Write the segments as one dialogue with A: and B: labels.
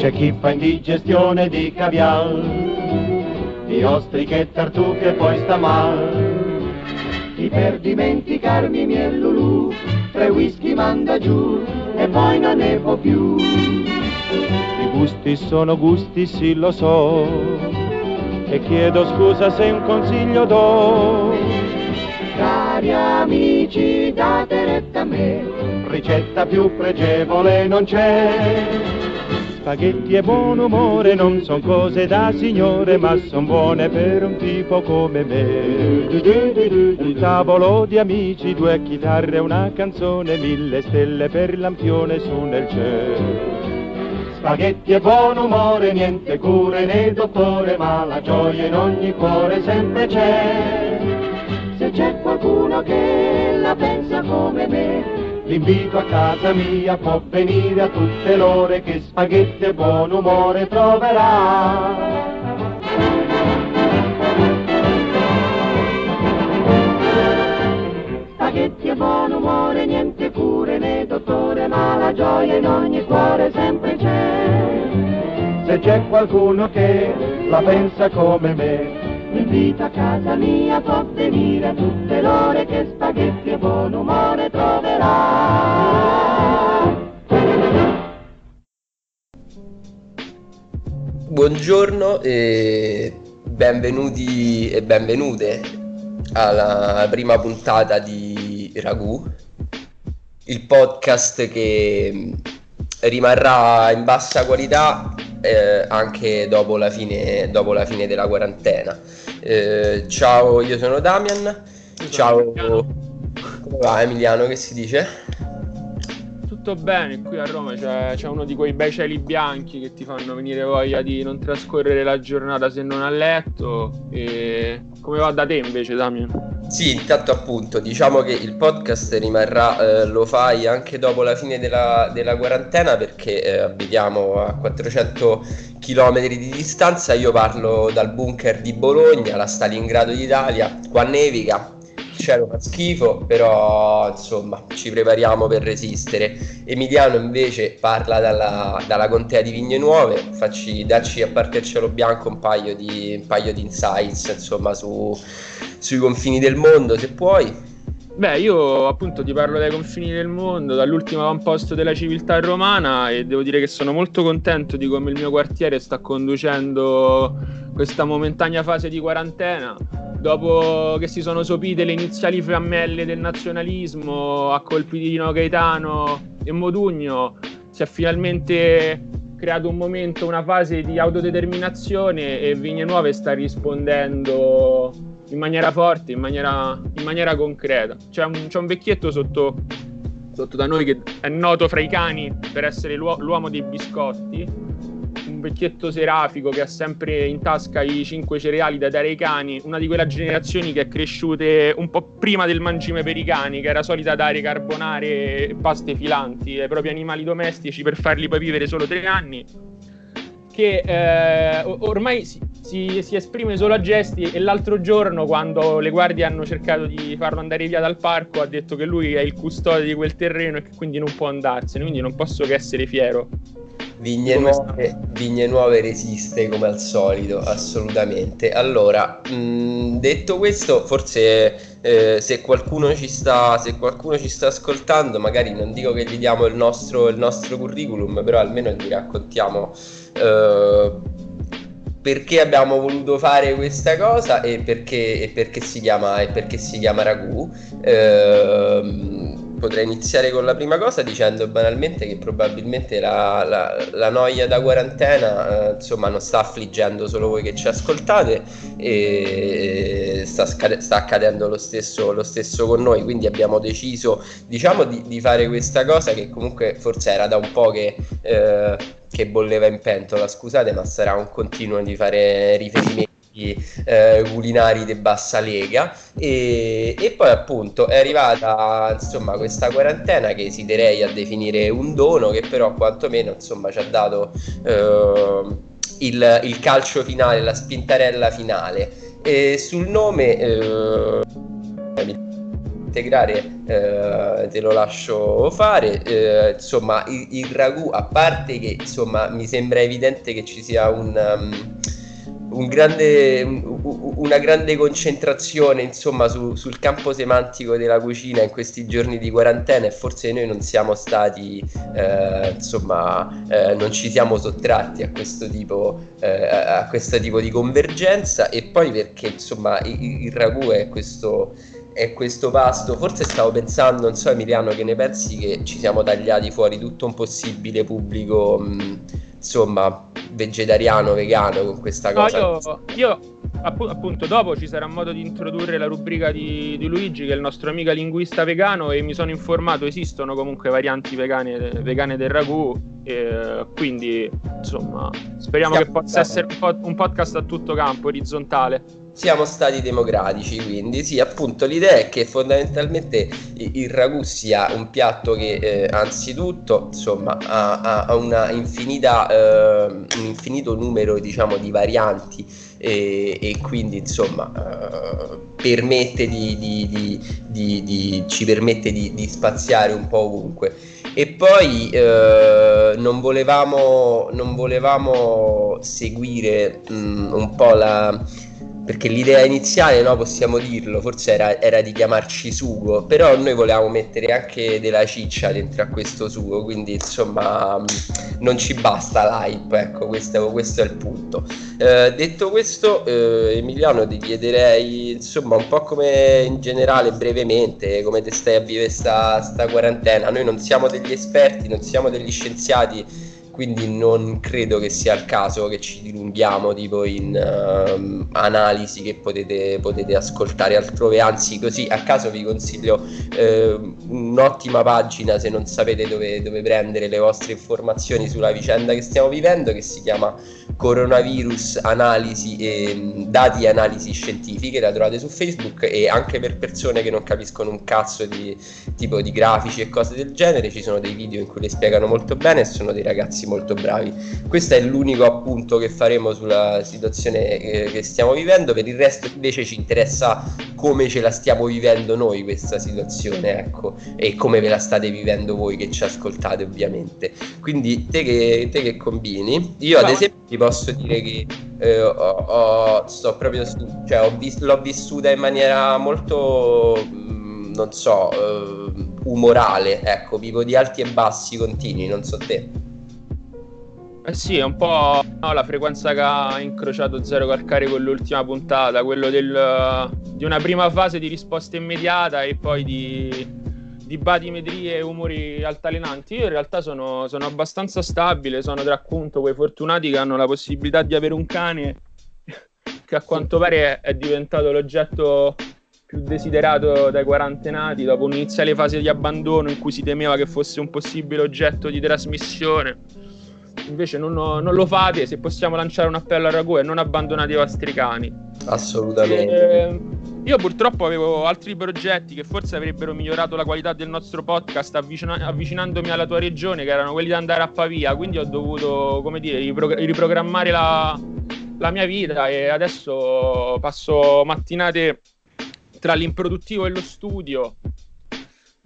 A: c'è chi fa indigestione di cavial, di ostriche e tartufe poi sta mal. Chi per dimenticarmi mi è Lulu, tre whisky manda giù e poi non ne può più. I gusti sono gusti, sì lo so, e chiedo scusa se un consiglio do. Cari amici, date retta a me, ricetta più pregevole non c'è. Spaghetti e buon umore non son cose da signore, ma son buone per un tipo come me. Un tavolo di amici, due chitarre, una canzone, mille stelle per lampione su nel cielo. Spaghetti e buon umore, niente cure né dottore, ma la gioia in ogni cuore sempre c'è. Se c'è qualcuno che la pensa come me, L'invito a casa mia può venire a tutte l'ore che spaghetti e buon umore troverà. Spaghetti e buon umore, niente cure né dottore, ma la gioia in ogni cuore sempre c'è. Se c'è qualcuno che la pensa come me, Invita a casa mia, può venire a tutte l'ore che spaghetti e buon umore troverà.
B: Buongiorno e benvenuti e benvenute alla prima puntata di Ragù, il podcast che rimarrà in bassa qualità eh, anche dopo la, fine, dopo la fine della quarantena. Eh, ciao, io sono Damian. Ciao, come va Emiliano? Che si dice?
C: Tutto bene, qui a Roma c'è, c'è, uno di quei bei cieli bianchi che ti fanno venire voglia di non trascorrere la giornata se non a letto. E come va da te invece, Damian?
B: Sì, intanto appunto, diciamo che il podcast rimarrà, eh, lo fai anche dopo la fine della, della quarantena perché eh, abitiamo a 400 km di distanza, io parlo dal bunker di Bologna, la Stalingrado d'Italia, qua nevica, cielo fa schifo, però insomma ci prepariamo per resistere. Emiliano invece parla dalla, dalla contea di Vigne Nuove, facci, dacci a parte il cielo bianco un paio di, un paio di insights insomma su sui confini del mondo, se puoi.
C: Beh, io appunto ti parlo dai confini del mondo, dall'ultimo avamposto della civiltà romana e devo dire che sono molto contento di come il mio quartiere sta conducendo questa momentanea fase di quarantena. Dopo che si sono sopite le iniziali fiammelle del nazionalismo a colpi di Dino Gaetano e Modugno, si è finalmente creato un momento, una fase di autodeterminazione e Vigne Nuove sta rispondendo in maniera forte, in maniera, in maniera concreta. C'è un, c'è un vecchietto sotto, sotto, da noi che è noto fra i cani per essere l'uo- l'uomo dei biscotti, vecchietto serafico che ha sempre in tasca i cinque cereali da dare ai cani, una di quelle generazioni che è cresciute un po' prima del mangime per i cani, che era solita dare carbonare e paste filanti ai propri animali domestici per farli poi vivere solo tre anni che eh, ormai si, si, si, esprime solo a gesti e l'altro giorno quando le guardie hanno cercato di farlo andare via dal parco ha detto che lui è il custode di quel terreno e che quindi non può andarsene, quindi non posso che essere fiero.
B: Vigne nuove, Vigne nuove, resiste come al solito, assolutamente. Allora, mh, detto questo, forse eh, se, qualcuno ci sta, se qualcuno ci sta ascoltando, magari non dico che gli diamo il nostro, il nostro curriculum, però almeno gli raccontiamo eh, perché abbiamo voluto fare questa cosa e perché, e perché, si, chiama, e perché si chiama Ragù. Eh, potrei iniziare con la prima cosa dicendo banalmente che probabilmente la, la, la noia da quarantena eh, insomma non sta affliggendo solo voi che ci ascoltate e sta, scade- sta accadendo lo stesso, lo stesso, con noi. Quindi abbiamo deciso diciamo di, di, fare questa cosa che comunque forse era da un po' che, eh, che bolleva in pentola. Scusate ma sarà un continuo di fare riferimenti eh, culinari di bassa lega e, e, poi appunto è arrivata insomma questa quarantena che esiterei a definire un dono che però quantomeno insomma ci ha dato eh, il, il, calcio finale, la spintarella finale e sul nome eh, integrare eh, te lo lascio fare. Eh, insomma, il, il, ragù, a parte che insomma, mi sembra evidente che ci sia un... Um, un grande, una grande concentrazione insomma su, sul campo semantico della cucina in questi giorni di quarantena e forse noi non siamo stati eh, insomma eh, non ci siamo sottratti a questo tipo eh, a questo tipo di convergenza e poi perché insomma il, il ragù è questo è questo pasto. Forse stavo pensando, non so Emiliano, che ne pensi che ci siamo tagliati fuori tutto un possibile pubblico, mh, insomma, vegetariano, vegano con questa cosa?
C: No, io, io appunto dopo ci sarà modo di introdurre la rubrica di, di, Luigi che è il nostro amico linguista vegano e mi sono informato esistono comunque varianti vegane, vegane del ragù e quindi insomma speriamo Siamo che possa essere un, pod- un podcast a tutto campo orizzontale
B: siamo stati democratici, quindi sì, appunto l'idea è che fondamentalmente il ragù sia un piatto che eh, anzitutto insomma ha, ha una infinita, eh, un infinito numero diciamo di varianti e, e quindi insomma eh, permette di, di, di, ci permette di, spaziare un po' ovunque. E poi eh, non, volevamo, non volevamo seguire mh, mm, un po' la perché l'idea iniziale, no, possiamo dirlo, forse era, era, di chiamarci sugo, però noi volevamo mettere anche della ciccia dentro a questo sugo, quindi insomma mm, non ci basta l'hype, ecco, questo, questo è il punto. Eh, detto questo, eh, Emiliano, ti chiederei, insomma, un po' come in generale, brevemente, come te stai a vivere sta, sta quarantena. Noi non siamo degli esperti, non siamo degli scienziati, quindi non credo che sia il caso che ci dilunghiamo tipo in uh, analisi che potete, potete, ascoltare altrove, anzi così a caso vi consiglio uh, un'ottima pagina se non sapete dove, dove, prendere le vostre informazioni sulla vicenda che stiamo vivendo che si chiama coronavirus analisi e dati e analisi scientifiche, la trovate su Facebook e anche per persone che non capiscono un cazzo di tipo di grafici e cose del genere ci sono dei video in cui le spiegano molto bene e sono dei ragazzi molto bravi. Questo è l'unico appunto che faremo sulla situazione eh, che stiamo vivendo, per il resto invece ci interessa come ce la stiamo vivendo noi questa situazione, ecco, e come ve la state vivendo voi che ci ascoltate ovviamente. Quindi te che, te che combini? Io ad esempio ti posso dire che eh, ho, ho, sto proprio su, cioè, ho vis- l'ho vissuta in maniera molto mm, non so, uh, umorale, ecco, vivo di alti e bassi continui, non so te.
C: Eh sì, è un po' no, la frequenza che ha incrociato Zero Calcare con l'ultima puntata, quello del, di una prima fase di risposta immediata e poi di, di batimetrie e umori altalenanti. Io in realtà sono, sono abbastanza stabile, sono tra appunto quei fortunati che hanno la possibilità di avere un cane che a quanto pare è diventato l'oggetto più desiderato dai quarantenati dopo un'iniziale fase di abbandono in cui si temeva che fosse un possibile oggetto di trasmissione invece non, non, lo fate, se possiamo lanciare un appello a ragù e non abbandonate i vostri cani.
B: Assolutamente. E,
C: ehm, io purtroppo avevo altri progetti che forse avrebbero migliorato la qualità del nostro podcast avvicina- avvicinandomi alla tua regione, che erano quelli di andare a Pavia, quindi ho dovuto, come dire, ripro- riprogrammare la, la mia vita e adesso passo mattinate tra l'improduttivo e lo studio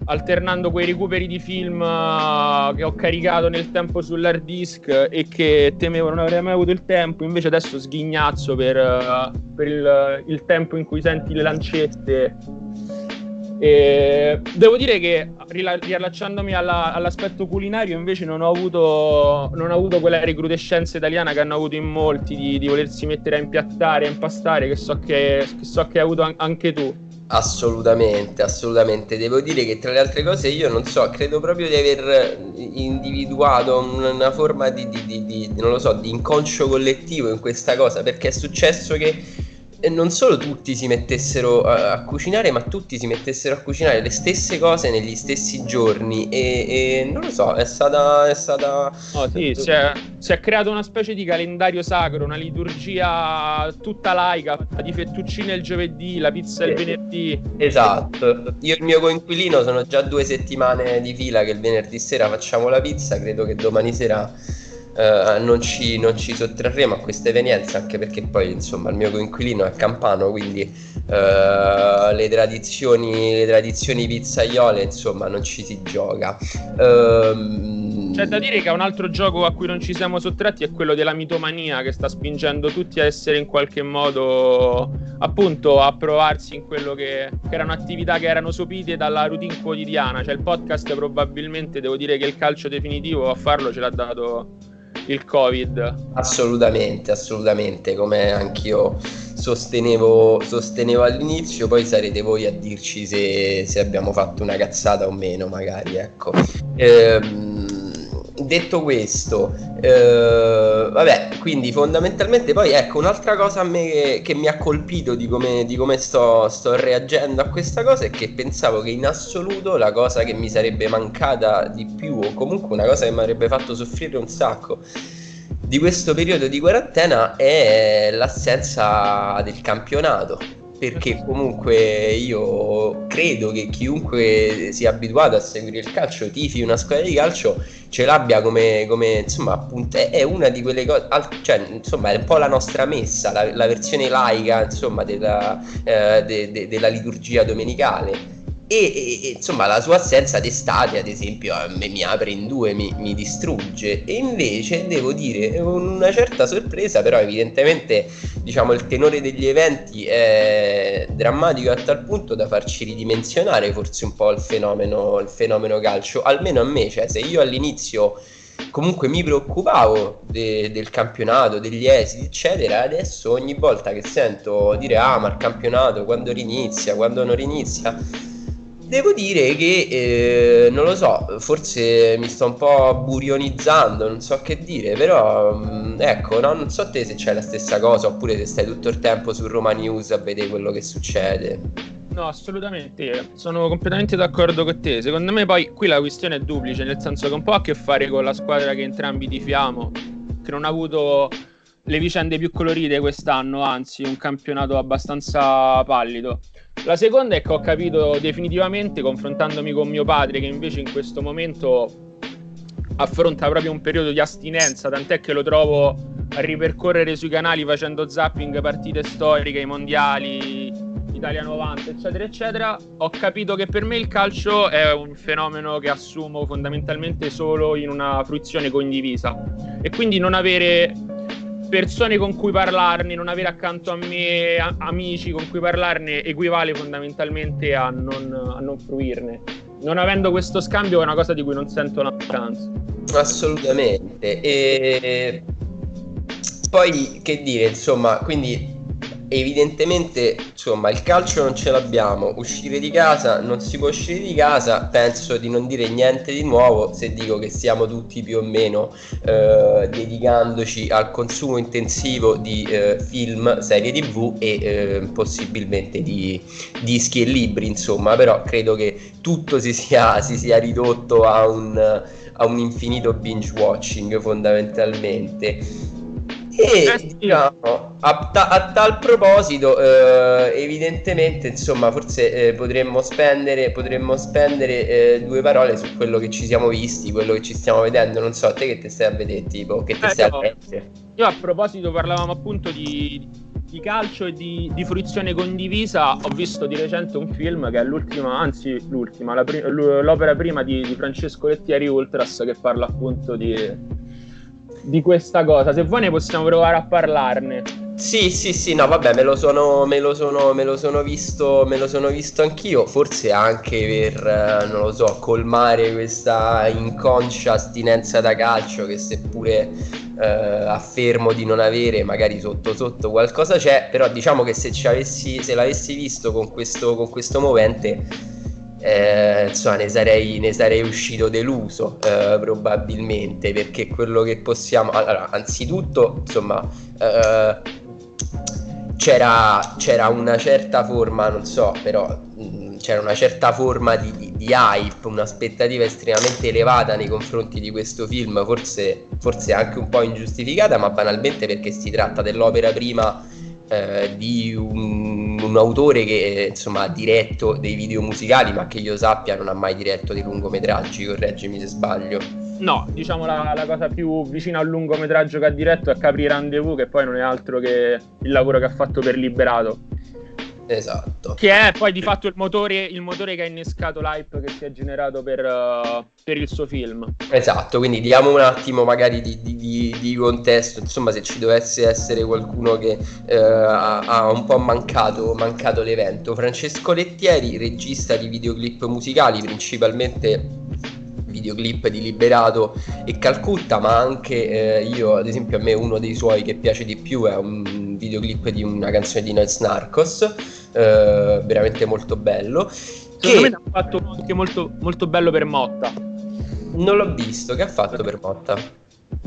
C: alternando quei recuperi di film uh, che ho caricato nel tempo sull'hard disk e che temevo non avrei mai avuto il tempo, invece adesso sghignazzo per, uh, per il, il, tempo in cui senti le lancette. E devo dire che riallacciandomi alla, all'aspetto culinario invece non ho, avuto, non ho avuto quella recrudescenza italiana che hanno avuto in molti di, di volersi mettere a impiattare, a impastare, che so che, che, so che hai avuto anche tu.
B: Assolutamente, assolutamente. Devo dire che tra le altre cose io non so, credo proprio di aver individuato una forma di, di, di, di non lo so, di inconscio collettivo in questa cosa, perché è successo che non solo tutti si mettessero a, a, cucinare, ma tutti si mettessero a cucinare le stesse cose negli stessi giorni. E, e non lo so, è stata. È stata...
C: Oh, sì, si è, si è, creato una specie di calendario sacro, una liturgia tutta laica, di fettuccine il giovedì, la pizza il venerdì.
B: Esatto. Io e il mio coinquilino sono già due settimane di fila che il venerdì sera facciamo la pizza. Credo che domani sera eh, non, ci, non, ci, sottrarremo a questa evenienza anche perché poi insomma il mio coinquilino è campano quindi eh, le, tradizioni, le tradizioni pizzaiole insomma non ci si gioca.
C: Ehm, c'è da dire che un altro gioco a cui non ci siamo sottratti è quello della mitomania che sta spingendo tutti a essere in qualche modo appunto a provarsi in quello che, che erano attività che erano sopite dalla routine quotidiana. Cioè il podcast probabilmente devo dire che il calcio definitivo a farlo ce l'ha dato il Covid.
B: Assolutamente, assolutamente, come anch'io sostenevo, sostenevo all'inizio, poi sarete voi a dirci se, se abbiamo fatto una cazzata o meno, magari, ecco. Ehm, detto questo, eh, vabbè, quindi fondamentalmente poi ecco un'altra cosa me che, che mi ha colpito di come, di come sto, sto, reagendo a questa cosa è che pensavo che in assoluto la cosa che mi sarebbe mancata di più o comunque una cosa che mi avrebbe fatto soffrire un sacco di questo periodo di quarantena è l'assenza del campionato perché comunque io credo che chiunque sia abituato a seguire il calcio, tifi una squadra di calcio, ce l'abbia come, come insomma, appunto, è, una di quelle cose, cioè, insomma, è un po' la nostra messa, la, la versione laica, insomma, della, eh, de, de, della liturgia domenicale e, e, insomma la sua assenza d'estate ad esempio a me mi apre in due, mi, mi, distrugge e invece devo dire con una certa sorpresa però evidentemente diciamo il tenore degli eventi è drammatico a tal punto da farci ridimensionare forse un po' il fenomeno, il fenomeno calcio almeno a me cioè se io all'inizio comunque mi preoccupavo de, del campionato, degli esiti, eccetera. Adesso ogni volta che sento dire ah, ma il campionato quando rinizia, quando non rinizia, Devo dire che eh, non lo so, forse mi sto un po' burionizzando, non so che dire, però mm, ecco, no? non so te se c'è la stessa cosa oppure se stai tutto il tempo su Roma News a vedere quello che succede.
C: No, assolutamente, sono completamente d'accordo con te. Secondo me poi qui la questione è duplice, nel senso che un po' ha a che fare con la squadra che entrambi tifiamo, che non ha avuto le vicende più colorite quest'anno, anzi un campionato abbastanza pallido. La seconda è che ho capito definitivamente, confrontandomi con mio padre, che invece in questo momento affronta proprio un periodo di astinenza, tant'è che lo trovo a ripercorrere sui canali facendo zapping partite storiche, i mondiali, Italia 90, eccetera, eccetera. Ho capito che per me il calcio è un fenomeno che assumo fondamentalmente solo in una fruizione condivisa e quindi non avere persone con cui parlarne, non avere accanto a me a- amici con cui parlarne equivale fondamentalmente a non, a non fruirne. Non avendo questo scambio è una cosa di cui non sento la chance.
B: Assolutamente. E poi che dire, insomma, quindi evidentemente insomma il calcio non ce l'abbiamo. Uscire di casa non si può uscire di casa. Penso di non dire niente di nuovo se dico che siamo tutti più o meno eh, dedicandoci al consumo intensivo di eh, film serie tv e eh, possibilmente di dischi e libri insomma. Però credo che tutto si sia, si sia ridotto a un, a un infinito binge watching fondamentalmente e eh, diciamo, a, ta- a, tal proposito, eh, evidentemente, insomma, forse eh, potremmo spendere, potremmo spendere eh, due parole su quello che ci siamo visti, quello che ci stiamo vedendo. Non so, a te che te stai a vedere, tipo, che te stai
C: io, a vedere? Io a proposito parlavamo appunto di, di calcio e di, di, fruizione condivisa, ho visto di recente un film che è l'ultima, anzi l'ultima, pri- l'opera prima di, di Francesco Lettieri Ultras che parla appunto di di questa cosa. Se vuoi ne possiamo provare a parlarne.
B: Sì, sì, sì, no, vabbè, me lo sono, me lo sono, me lo sono visto, me lo sono visto anch'io, forse anche per, eh, non lo so, colmare questa inconscia astinenza da calcio che seppure eh, affermo di non avere, magari sotto sotto qualcosa c'è, però diciamo che se, avessi, se l'avessi visto con questo, con questo movente eh, insomma ne sarei, ne sarei, uscito deluso eh, probabilmente perché quello che possiamo allora anzitutto insomma eh, c'era, c'era, una certa forma non so però mh, mm, c'era una certa forma di, di, di, hype un'aspettativa estremamente elevata nei confronti di questo film forse, forse anche un po' ingiustificata ma banalmente perché si tratta dell'opera prima eh, di un, un, autore che insomma ha diretto dei video musicali ma che io sappia non ha mai diretto dei lungometraggi correggimi se sbaglio
C: No, diciamo la, la, cosa più vicina al lungometraggio che ha diretto è Capri Rendezvous, che poi non è altro che il lavoro che ha fatto per Liberato.
B: Esatto.
C: Che è poi di fatto il motore, il motore che ha innescato l'hype che si è generato per, uh, per, il suo film.
B: Esatto, quindi diamo un attimo magari di, di, di, di contesto, insomma se ci dovesse essere qualcuno che uh, ha, ha, un po' mancato, mancato l'evento. Francesco Lettieri, regista di videoclip musicali, principalmente videoclip di Liberato e Calcutta, ma anche eh, io, ad esempio, a me uno dei suoi che piace di più è un videoclip di una canzone di Noise Narcos, eh, veramente molto bello.
C: Secondo che... me ha fatto anche molto, molto bello per Motta.
B: Non l'ho visto, che ha fatto per Motta?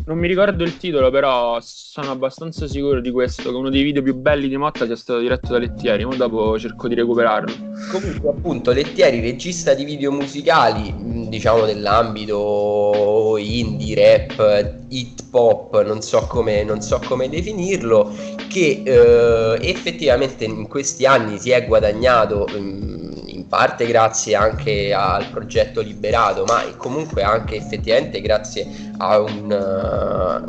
C: Non mi ricordo il titolo, però sono abbastanza sicuro di questo, che uno dei video più belli di Motta sia stato diretto da Lettieri, ma dopo cerco di recuperarlo.
B: Comunque, appunto, Lettieri, regista di video musicali, diciamo nell'ambito indie, rap, hip hop, non so come, non so come definirlo, che eh, effettivamente in questi anni si è guadagnato... Mh, parte grazie anche al progetto Liberato, ma comunque anche effettivamente grazie a un,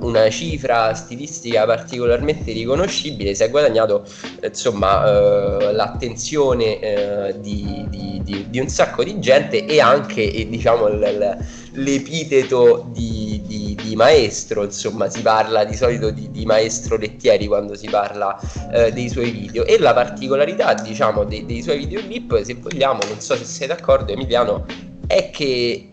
B: uh, una cifra stilistica particolarmente riconoscibile, si è guadagnato insomma uh, l'attenzione uh, di, di, di, di, un sacco di gente e anche diciamo l, l'epiteto di, di, maestro, insomma si parla di solito di, di maestro Lettieri quando si parla eh, dei suoi video. E la particolarità diciamo dei, dei suoi videoclip, se vogliamo, non so se sei d'accordo Emiliano, è che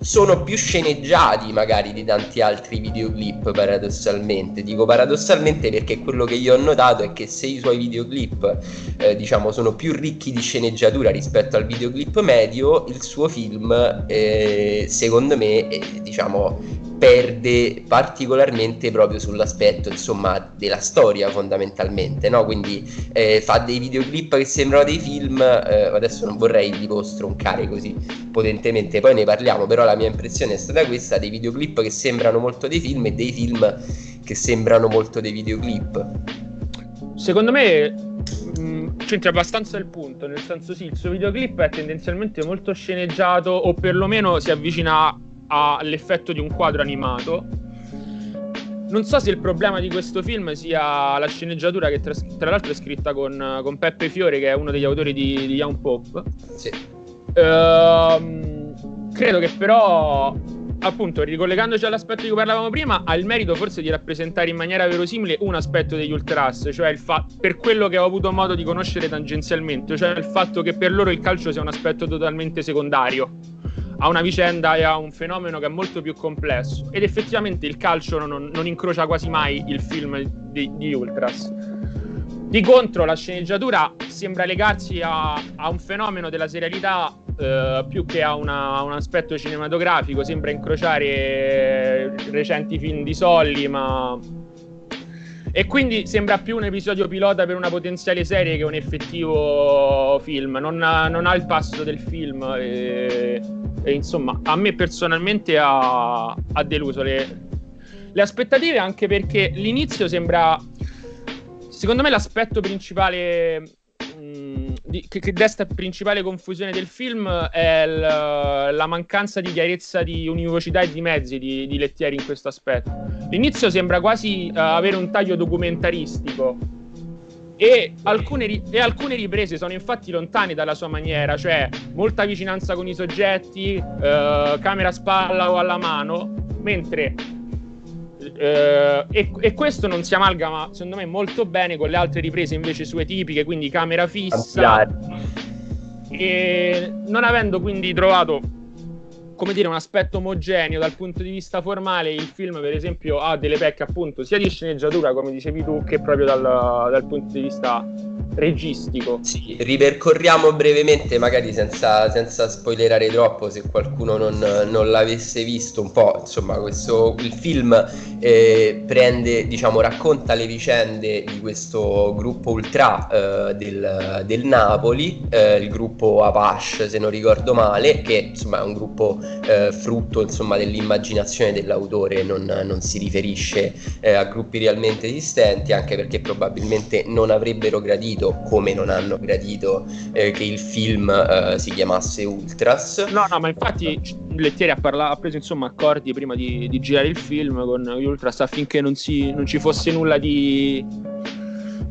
B: sono più sceneggiati magari di tanti altri videoclip paradossalmente. Dico paradossalmente perché quello che io ho notato è che se i suoi videoclip eh, diciamo sono più ricchi di sceneggiatura rispetto al videoclip medio il suo film eh, secondo me eh, diciamo perde particolarmente proprio sull'aspetto insomma della storia fondamentalmente no? quindi eh, fa dei videoclip che sembrano dei film eh, adesso non vorrei tipo stroncare così potentemente poi ne parliamo però la mia impressione è stata questa dei videoclip che sembrano molto dei film e dei film che sembrano molto dei videoclip
C: secondo me mh, mm, c'entra abbastanza il punto nel senso sì il suo videoclip è tendenzialmente molto sceneggiato o perlomeno si avvicina ha l'effetto di un quadro animato. Non so se il problema di questo film sia la sceneggiatura che tra, tra l'altro è scritta con, con, Peppe Fiore che è uno degli autori di, di Young Pop.
B: Sì.
C: Ehm, credo che però appunto, ricollegandoci all'aspetto di cui parlavamo prima, ha il merito forse di rappresentare in maniera verosimile un aspetto degli ultras, cioè il fa- per quello che ho avuto modo di conoscere tangenzialmente, cioè il fatto che per loro il calcio sia un aspetto totalmente secondario a una vicenda e a un fenomeno che è molto più complesso. Ed effettivamente il calcio non, non incrocia quasi mai il film di, di, Ultras. Di contro, la sceneggiatura sembra legarsi a, a un fenomeno della serialità eh, più che a, una, a, un aspetto cinematografico. Sembra incrociare recenti film di Solli, ma e quindi sembra più un episodio pilota per una potenziale serie che un effettivo film. Non ha, non ha il passo del film. E, e, insomma, a me personalmente ha, ha deluso le, le aspettative, anche perché l'inizio sembra. Secondo me l'aspetto principale di, che, che, desta principale confusione del film è l, la mancanza di chiarezza di univocità e di mezzi di, di Lettieri in questo aspetto. L'inizio sembra quasi uh, avere un taglio documentaristico e alcune, e alcune, riprese sono infatti lontane dalla sua maniera, cioè molta vicinanza con i soggetti, uh, camera a spalla o alla mano, mentre eh, e, e, questo non si amalgama, secondo me, molto bene con le altre riprese invece sue tipiche, quindi camera fissa. E non avendo quindi trovato come dire, un aspetto omogeneo dal punto di vista formale, il film, per esempio, ha delle pecche appunto sia di sceneggiatura, come dicevi tu, che proprio dal, dal punto di vista registico.
B: Sì, ripercorriamo brevemente, magari senza, senza spoilerare troppo, se qualcuno non, non, l'avesse visto un po', insomma, questo, il film eh, prende, diciamo, racconta le vicende di questo gruppo ultra eh, del, del, Napoli, eh, il gruppo Apache, se non ricordo male, che insomma è un gruppo eh, frutto insomma, dell'immaginazione dell'autore, non, non si riferisce eh, a gruppi realmente esistenti, anche perché probabilmente non avrebbero gradito, come non hanno gradito, eh, che il film eh, si chiamasse Ultras.
C: No, no, ma infatti Lettieri ha, parla- ha preso insomma accordi prima di, di, girare il film con gli Ultras affinché non, si, non ci fosse nulla di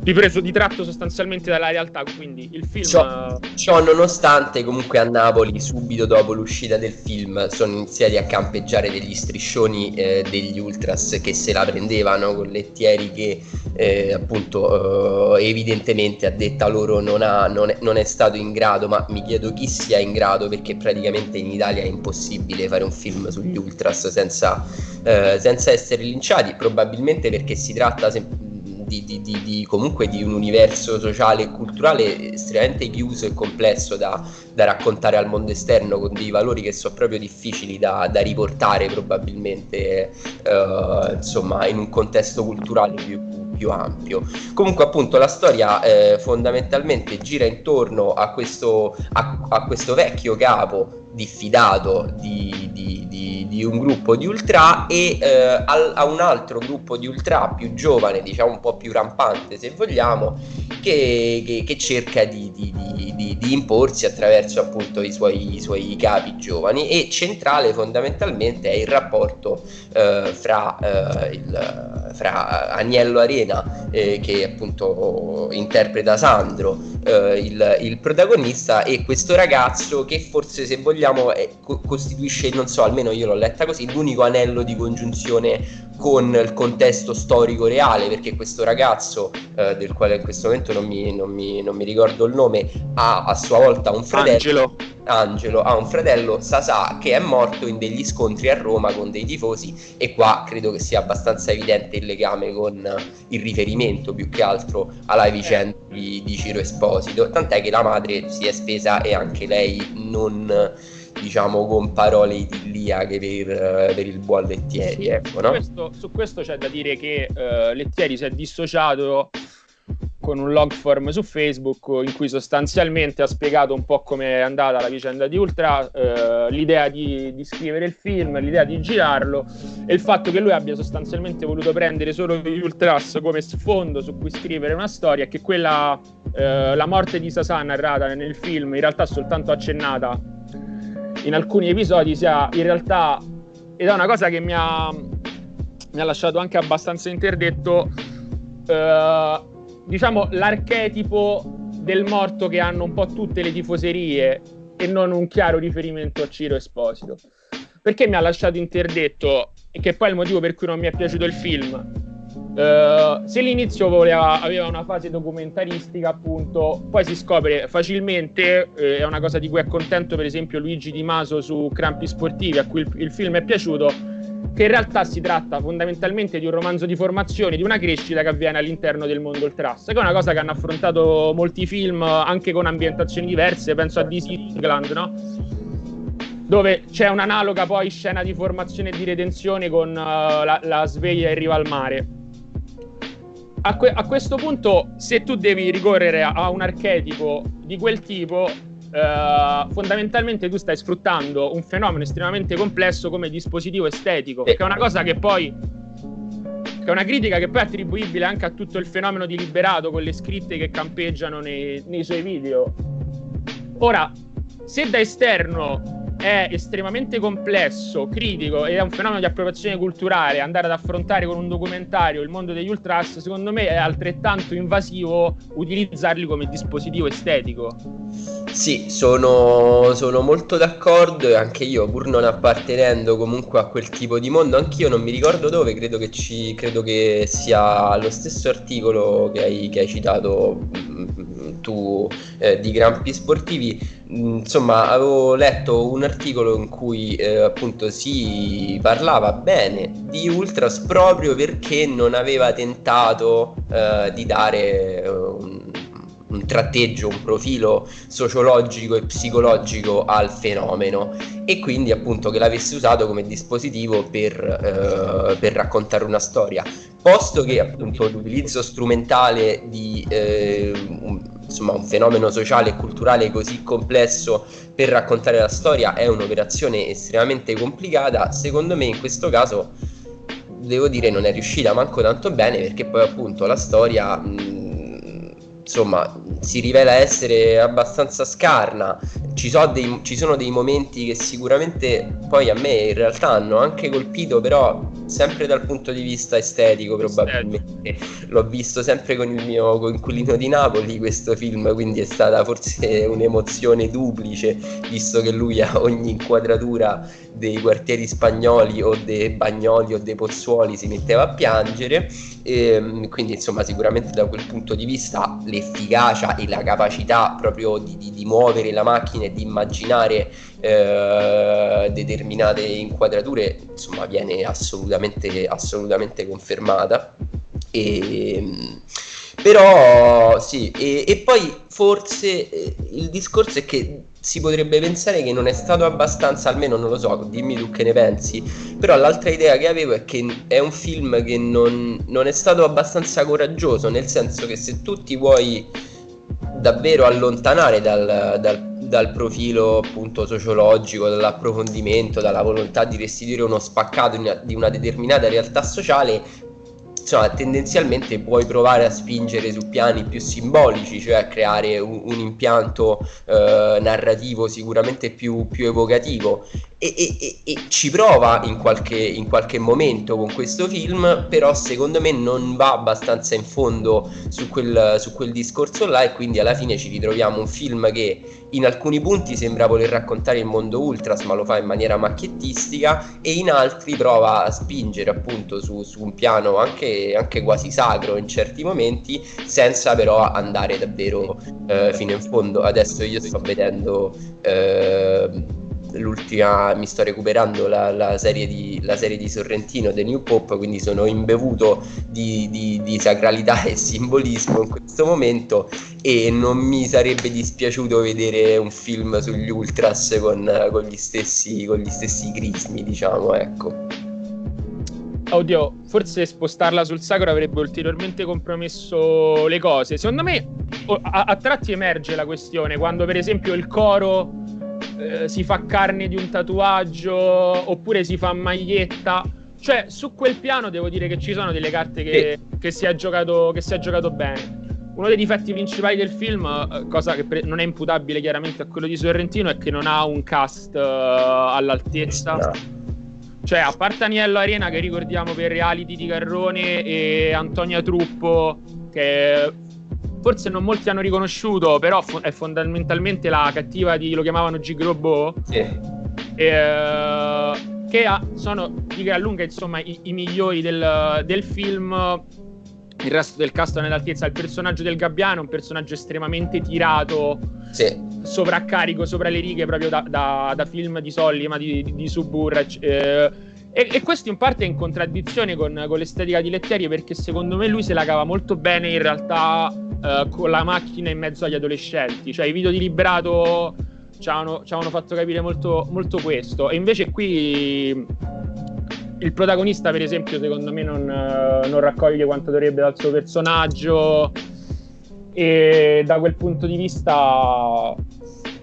C: ripreso di tratto sostanzialmente dalla realtà. Quindi il film.
B: Ciò, ciò, nonostante, comunque a Napoli, subito dopo l'uscita del film, sono iniziati a campeggiare degli striscioni eh, degli ultras che se la prendevano con lettieri che eh, appunto eh, evidentemente a detta loro non, ha, non, è, non, è, stato in grado, ma mi chiedo chi sia in grado perché praticamente in Italia è impossibile fare un film sugli ultras senza, eh, senza essere linciati, probabilmente perché si tratta sempre di, di, di, comunque di un universo sociale e culturale estremamente chiuso e complesso da, da raccontare al mondo esterno con dei valori che sono proprio difficili da, da riportare probabilmente eh, insomma in un contesto culturale più, più ampio. Comunque, appunto, la storia eh, fondamentalmente gira intorno a questo, a, a questo vecchio capo diffidato di, di, di, di, un gruppo di ultra e eh, al, a un altro gruppo di ultra più giovane, diciamo un po' più rampante se vogliamo, che, che, che cerca di, imporsi attraverso appunto i suoi, i suoi, capi giovani. E centrale fondamentalmente è il rapporto eh, fra, eh, il, fra Agnello Arena eh, che appunto interpreta Sandro, eh, il, il protagonista e questo ragazzo che forse se vogliamo è, co- costituisce, non so, almeno io l'ho letta così, l'unico anello di congiunzione con il contesto storico reale, perché questo ragazzo, eh, del quale in questo momento non mi, non, mi, non mi, ricordo il nome, ha a sua volta un fratello.
C: Angelo.
B: Angelo ha un fratello Sasà che è morto in degli scontri a Roma con dei tifosi e qua credo che sia abbastanza evidente il legame con il riferimento più che altro alla vicenda di, di Ciro Esposito, tant'è che la madre si è spesa e anche lei non diciamo con parole idilliache per, per il buon Lettieri. Sì, ecco, no?
C: su, questo, su, questo, c'è da dire che uh, Lettieri si è dissociato con un log form su Facebook in cui sostanzialmente ha spiegato un po' come è andata la vicenda di Ultra, eh, l'idea di, di, scrivere il film, l'idea di girarlo e il fatto che lui abbia sostanzialmente voluto prendere solo gli Ultras come sfondo su cui scrivere una storia e che quella, eh, la morte di Sasà narrata nel film in realtà soltanto accennata in alcuni episodi sia in realtà ed è una cosa che mi ha, mi ha lasciato anche abbastanza interdetto eh, diciamo l'archetipo del morto che hanno un po' tutte le tifoserie e non un chiaro riferimento a Ciro Esposito. Perché mi ha lasciato interdetto? E che poi è il motivo per cui non mi è piaciuto il film Uh, se l'inizio voleva, aveva una fase documentaristica, appunto, poi si scopre facilmente, eh, è una cosa di cui è contento per esempio Luigi Di Maso su Crampi Sportivi, a cui il, il, film è piaciuto, che in realtà si tratta fondamentalmente di un romanzo di formazione, di una crescita che avviene all'interno del mondo ultras, che è una cosa che hanno affrontato molti film anche con ambientazioni diverse, penso a DC England, no? dove c'è un'analoga poi scena di formazione e di redenzione con uh, la, la sveglia in riva al mare a, que- a, questo punto, se tu devi ricorrere a, a un archetipo di quel tipo, eh, fondamentalmente tu stai sfruttando un fenomeno estremamente complesso come dispositivo estetico, che è una cosa che poi che è una critica che poi è attribuibile anche a tutto il fenomeno di liberato con le scritte che campeggiano nei, nei suoi video. Ora, se da esterno è estremamente complesso, critico ed è un fenomeno di appropriazione culturale, andare ad affrontare con un documentario il mondo degli ultras, secondo me è altrettanto invasivo utilizzarli come dispositivo estetico.
B: Sì, sono, sono molto d'accordo e anche io, pur non appartenendo comunque a quel tipo di mondo, anch'io non mi ricordo dove, credo che, ci, credo che sia lo stesso articolo che hai, che hai citato mm, tu eh, di Grampi Sportivi, mm, insomma avevo letto un articolo in cui eh, appunto si parlava bene di Ultras proprio perché non aveva tentato eh, di dare eh, un, un tratteggio, un profilo sociologico e psicologico al fenomeno e quindi appunto che l'avesse usato come dispositivo per, eh, per raccontare una storia. Posto che appunto l'utilizzo strumentale di, eh, un, insomma un fenomeno sociale e culturale così complesso per raccontare la storia è un'operazione estremamente complicata, secondo me in questo caso devo dire non è riuscita manco tanto bene perché poi appunto la storia mh, insomma si rivela essere abbastanza scarna. Ci, so dei, ci sono dei momenti che sicuramente poi a me in realtà hanno anche colpito però sempre dal punto di vista estetico probabilmente. L'ho visto sempre con il mio coinquilino di Napoli questo film quindi è stata forse un'emozione duplice visto che lui a ogni inquadratura dei quartieri spagnoli o dei bagnoli o dei pozzuoli si metteva a piangere. E, ehm, quindi insomma sicuramente da quel punto di vista l'efficacia e la capacità proprio di, di, di muovere la macchina e di immaginare eh, determinate inquadrature insomma viene assolutamente, assolutamente confermata. E, però sì e, e poi forse eh, il discorso è che si potrebbe pensare che non è stato abbastanza, almeno non lo so, dimmi tu che ne pensi, però l'altra idea che avevo è che è un film che non, non è stato abbastanza coraggioso, nel senso che se tu ti vuoi davvero allontanare dal, dal, dal profilo appunto sociologico, dall'approfondimento, dalla volontà di restituire uno spaccato una, di una determinata realtà sociale, insomma, tendenzialmente puoi provare a spingere su piani più simbolici, cioè a creare un, un impianto eh, narrativo sicuramente più, più evocativo. E, e, e, ci prova in qualche, in qualche, momento con questo film, però secondo me non va abbastanza in fondo su quel, su quel discorso là e quindi alla fine ci ritroviamo un film che in alcuni punti sembra voler raccontare il mondo ultras ma lo fa in maniera macchiettistica e in altri prova a spingere appunto su, su un piano anche, anche, quasi sacro in certi momenti senza però andare davvero eh, fino in fondo. Adesso io sto vedendo... Eh, l'ultima mi sto recuperando la, la, serie di, la, serie di, Sorrentino The New Pop quindi sono imbevuto di, di, di, sacralità e simbolismo in questo momento e non mi sarebbe dispiaciuto vedere un film sugli ultras con, con, gli, stessi, con gli stessi crismi diciamo ecco
C: Oddio, forse spostarla sul sacro avrebbe ulteriormente compromesso le cose. Secondo me a, a tratti emerge la questione quando per esempio il coro eh, si fa carne di un tatuaggio oppure si fa maglietta. Cioè, su quel piano devo dire che ci sono delle carte che, sì. che, si, è giocato, che si è giocato bene. Uno dei difetti principali del film, eh, cosa che pre- non è imputabile chiaramente a quello di Sorrentino, è che non ha un cast uh, all'altezza. No. Cioè, a parte Aniello Arena, che ricordiamo per reality di Garrone, e Antonia Truppo, che forse non molti hanno riconosciuto, però è fondamentalmente la cattiva di lo chiamavano Gigrobo. Sì. Eh, che ha, sono di gran lunga insomma i, i migliori del, del, film. Il resto del cast non è all'altezza. Il personaggio del Gabbiano è un personaggio estremamente tirato, sì. sovraccarico sopra le righe, proprio da, da, da film di Sollima, di, di, di Suburra. Eh, e, e, questo in parte è in contraddizione con, con, l'estetica di Lettieri perché secondo me lui se la cava molto bene in realtà uh, con la macchina in mezzo agli adolescenti. Cioè i video di Liberato ci avevano, ci avevano fatto capire molto, molto, questo. E invece qui il protagonista per esempio secondo me non, uh, non raccoglie quanto dovrebbe dal suo personaggio e da quel punto di vista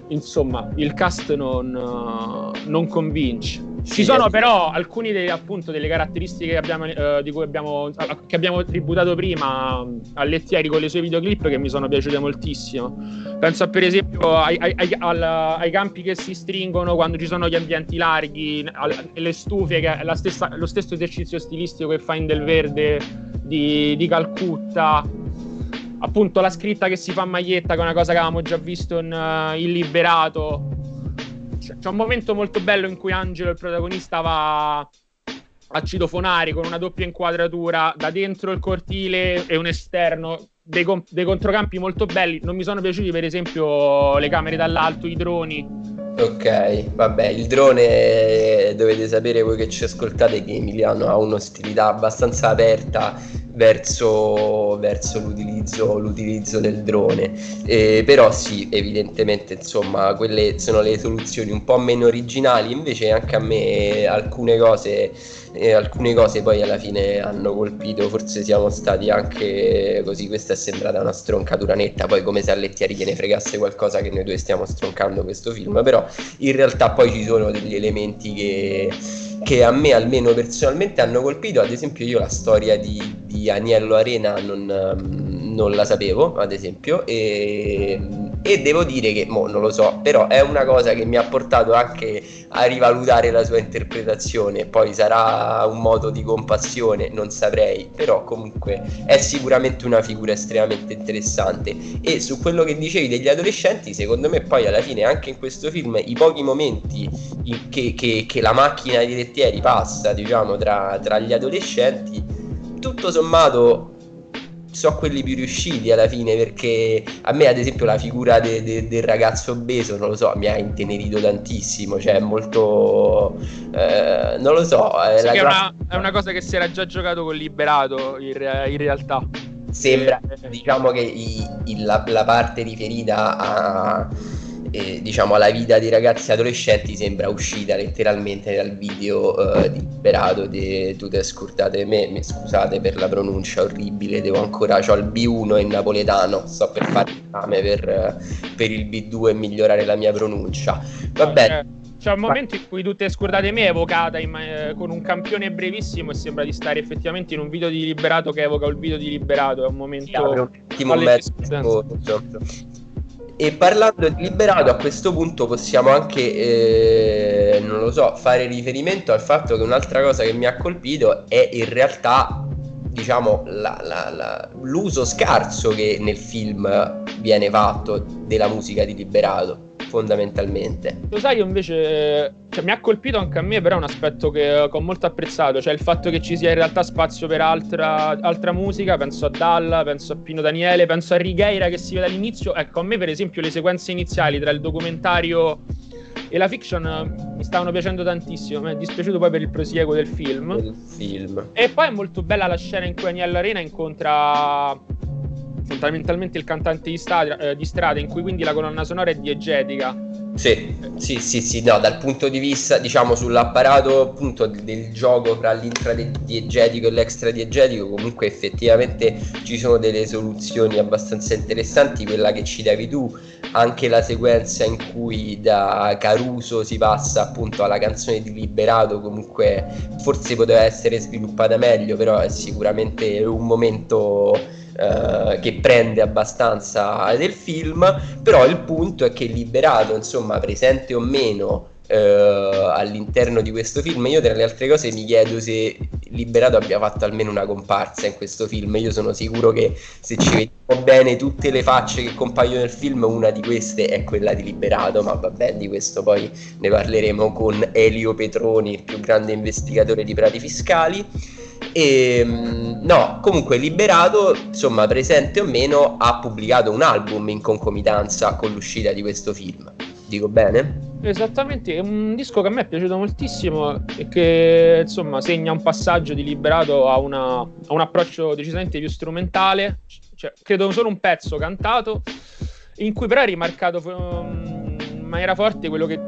C: insomma il cast non, non convince ci sono però alcune delle, appunto, delle caratteristiche che abbiamo, eh, di cui abbiamo, che abbiamo tributato prima a Lettieri con le sue videoclip che mi sono piaciute moltissimo. Penso per esempio ai, ai, ai, ai, campi che si stringono quando ci sono gli ambienti larghi, alle stufe, che è stessa, lo stesso esercizio stilistico che fa in Del Verde di, di Calcutta. Appunto la scritta che si fa a maglietta che è una cosa che avevamo già visto in, uh, in Liberato c'è un momento molto bello in cui Angelo, il protagonista, va a citofonare con una doppia inquadratura da dentro il cortile e un esterno. Dei, com- dei controcampi molto belli. Non mi sono piaciuti, per esempio, le camere dall'alto, i droni.
B: Ok, vabbè, il drone dovete sapere voi che ci ascoltate che Emiliano ha un'ostilità abbastanza aperta verso, verso l'utilizzo, l'utilizzo, del drone. Eh, però sì, evidentemente insomma quelle sono le soluzioni un po' meno originali, invece anche a me alcune cose, eh, alcune cose poi alla fine hanno colpito, forse siamo stati anche così, questa è sembrata una stroncatura netta, poi come se a Lettieri gliene fregasse qualcosa che noi due stiamo stroncando questo film, però in realtà poi ci sono degli elementi che che a me almeno personalmente hanno colpito, ad esempio io la storia di, di Aniello Arena non, ehm, non, la sapevo, ad esempio, e, e devo dire che, mo, non lo so, però è una cosa che mi ha portato anche a rivalutare la sua interpretazione, poi sarà un modo di compassione, non saprei, però comunque è sicuramente una figura estremamente interessante. E su quello che dicevi degli adolescenti, secondo me poi alla fine anche in questo film i pochi momenti che, che, che la macchina di lettieri passa, diciamo, tra, tra gli adolescenti, tutto sommato so quelli più riusciti alla fine perché a me ad esempio la figura de, de, del ragazzo obeso non lo so mi ha intenerito tantissimo cioè molto eh, non lo so
C: è, sì, è, una, è, una, cosa che si era già giocato con Liberato in, in realtà.
B: Sembra eh, diciamo che i, il, la, la parte riferita a eh, diciamo alla vita dei ragazzi adolescenti sembra uscita letteralmente dal video eh, di Liberato di Tu te scordate me, mi scusate per la pronuncia orribile, devo ancora, ho il B1 in napoletano, sto per fare esame per, per il B2 e migliorare la mia pronuncia. Va bene.
C: C'è un momento in cui Tu te scordate me è evocata in, eh, con un campione brevissimo e sembra di stare effettivamente in un video di Liberato che evoca il video di Liberato, è un momento... Sì, un attimo mezzo,
B: e parlando di liberato, a questo punto possiamo anche, eh, non lo so, fare riferimento al fatto che un'altra cosa che mi ha colpito è in realtà, diciamo, la, la, la, l'uso scarso che nel film viene fatto della musica di liberato fondamentalmente.
C: Lo sai, io invece cioè, mi ha colpito anche a me, però è un aspetto che, che, ho molto apprezzato, cioè il fatto che ci sia in realtà spazio per altra, altra musica, penso a Dalla, penso a Pino Daniele, penso a Righeira che si vede all'inizio. Ecco, a me per esempio le sequenze iniziali tra il documentario e la fiction mi stavano piacendo tantissimo. Mi è dispiaciuto poi per il prosieguo del film.
B: Il film.
C: E poi è molto bella la scena in cui Agnella Arena incontra fondamentalmente il cantante di strada, eh, di strada, in cui quindi la colonna sonora è diegetica.
B: Sì, sì, sì, sì, no, dal punto di vista, diciamo, sull'apparato appunto del gioco tra l'intradiegetico e l'extradiegetico, comunque effettivamente ci sono delle soluzioni abbastanza interessanti, quella che ci davi tu, anche la sequenza in cui da Caruso si passa appunto alla canzone di Liberato, comunque forse poteva essere sviluppata meglio, però è sicuramente un momento eh, che prende abbastanza del film, però il punto è che Liberato, insomma, presente o meno eh, all'interno di questo film, io tra le altre cose mi chiedo se Liberato abbia fatto almeno una comparsa in questo film. Io sono sicuro che se ci vediamo bene tutte le facce che compaiono nel film, una di queste è quella di Liberato, ma vabbè, di questo poi ne parleremo con Elio Petroni, il più grande investigatore di prati fiscali. E, ehm, no, comunque Liberato, insomma, presente o meno, ha pubblicato un album in concomitanza con l'uscita di questo film. Dico bene?
C: Esattamente, è un disco che a me è piaciuto moltissimo e che insomma segna un passaggio di Liberato a, una, a un approccio decisamente più strumentale. Cioè, credo solo un pezzo cantato in cui però è rimarcato um, in maniera forte quello che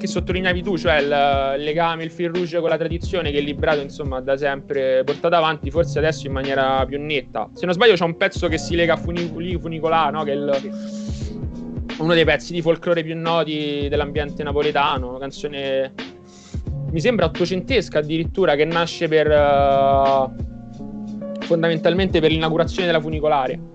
C: che sottolineavi tu, cioè il legame, il fil rouge con la tradizione che il librato insomma da sempre portato avanti, forse adesso in maniera più netta. Se non sbaglio c'è un pezzo che si lega a Funicoli, Funicolà, no? che è il, uno dei pezzi di folklore più noti dell'ambiente napoletano, una canzone mi sembra ottocentesca addirittura che nasce per uh, fondamentalmente per l'inaugurazione della funicolare.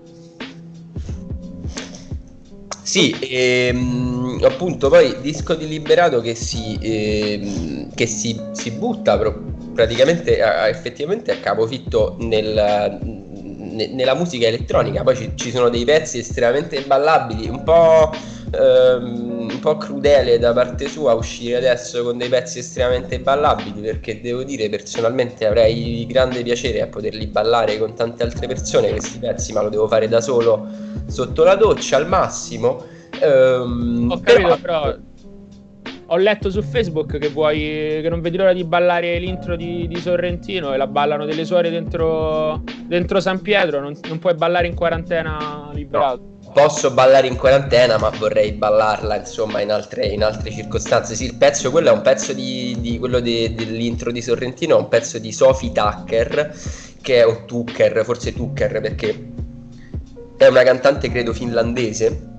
B: Sì, ehm, appunto poi disco di Liberato che si, ehm, che si, si butta pro- praticamente a, effettivamente a capofitto nel, ne, nella musica elettronica, poi ci, ci, sono dei pezzi estremamente ballabili, un po', ehm, un po' crudele da parte sua uscire adesso con dei pezzi estremamente ballabili perché devo dire personalmente avrei grande piacere a poterli ballare con tante altre persone questi pezzi, ma lo devo fare da solo sotto la doccia al massimo.
C: Ehm, Ho capito, però, però ho letto su Facebook che vuoi che non vedi l'ora di ballare l'intro di, di Sorrentino e la ballano delle suore dentro, dentro San Pietro, non, non, puoi ballare in quarantena liberato.
B: No. Posso ballare in quarantena, ma vorrei ballarla insomma in altre, in altre circostanze. Sì, il pezzo, quello è un pezzo di, di quello de, dell'intro di Sorrentino, è un pezzo di Sophie Tucker, che è un Tucker, forse Tucker perché è una cantante credo finlandese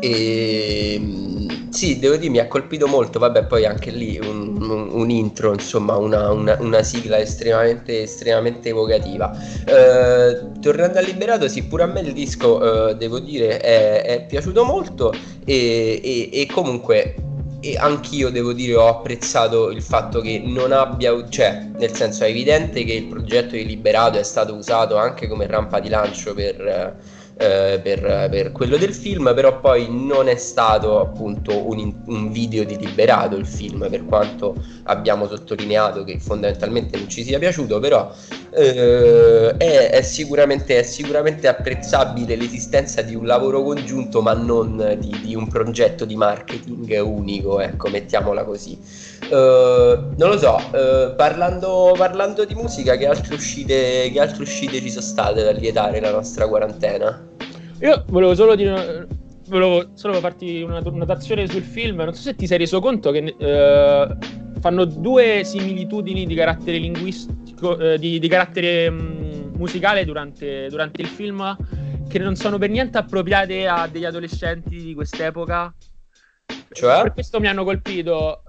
B: e sì, devo dire, mi ha colpito molto. Vabbè, poi anche lì un, un, un intro, insomma, una, una, una, sigla estremamente, estremamente evocativa. Eh, tornando a Liberato, sì, pure a me il disco, eh, devo dire, è, è, piaciuto molto. E, e, e comunque e anch'io devo dire ho apprezzato il fatto che non abbia, cioè nel senso è evidente che il progetto di Liberato è stato usato anche come rampa di lancio per, eh, per, per, quello del film, però poi non è stato appunto un, un, video di Liberato il film, per quanto abbiamo sottolineato che fondamentalmente non ci sia piaciuto, però eh, è, è, sicuramente, è, sicuramente, apprezzabile l'esistenza di un lavoro congiunto, ma non di, di un progetto di marketing unico, ecco, mettiamola così. Uh, non lo so, uh, parlando, parlando, di musica, che altre, uscite, che altre uscite ci sono state da lietare la nostra quarantena?
C: Io volevo solo dire. Volevo solo farti una notazione sul film. Non so se ti sei reso conto che uh, fanno due similitudini di carattere linguistico, di, di, carattere um, musicale durante, durante il film, che non sono per niente appropriate a degli adolescenti di quest'epoca. Cioè? Per questo mi hanno colpito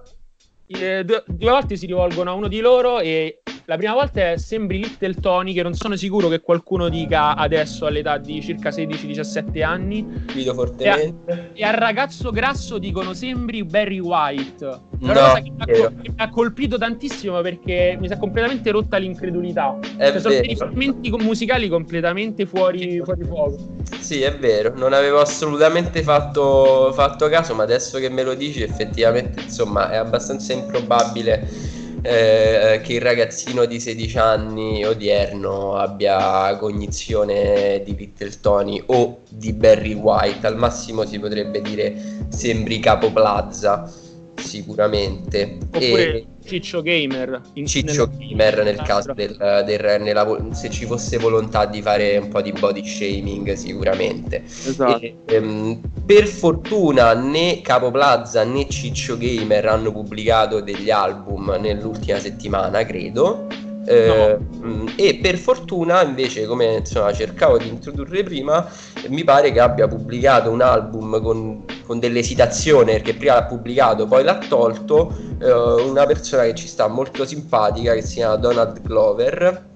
C: eh, due, due, volte si rivolgono a uno di loro e la prima volta è Sembri Little Tony, che non sono sicuro che qualcuno dica adesso all'età di circa 16-17 anni.
B: Vedo fortemente.
C: E, a, e, al ragazzo grasso dicono Sembri Barry White.
B: Una no, cosa
C: che mi, ha, che mi, ha, colpito tantissimo perché mi si è completamente rotta l'incredulità. Cioè, sono dei riferimenti musicali completamente fuori, fuori fuoco.
B: Sì, è vero, non avevo assolutamente fatto, fatto caso, ma adesso che me lo dici effettivamente insomma è abbastanza improbabile eh, che il ragazzino di 16 anni odierno abbia cognizione di Little Tony o di Barry White, al massimo si potrebbe dire sembri Capo Plaza sicuramente.
C: Oppure e... Ciccio Gamer.
B: Ciccio nel... Gamer nel caso del, del nella, se ci fosse volontà di fare un po' di body shaming sicuramente.
C: Esatto. E,
B: ehm, per fortuna né Capo Plaza né Ciccio Gamer hanno pubblicato degli album nell'ultima settimana, credo. Eh, no. E per fortuna, invece, come insomma, cercavo di introdurre prima, mi pare che abbia pubblicato un album con, con dell'esitazione perché prima l'ha pubblicato, poi l'ha tolto. Eh, una persona che ci sta molto simpatica che si chiama Donald Glover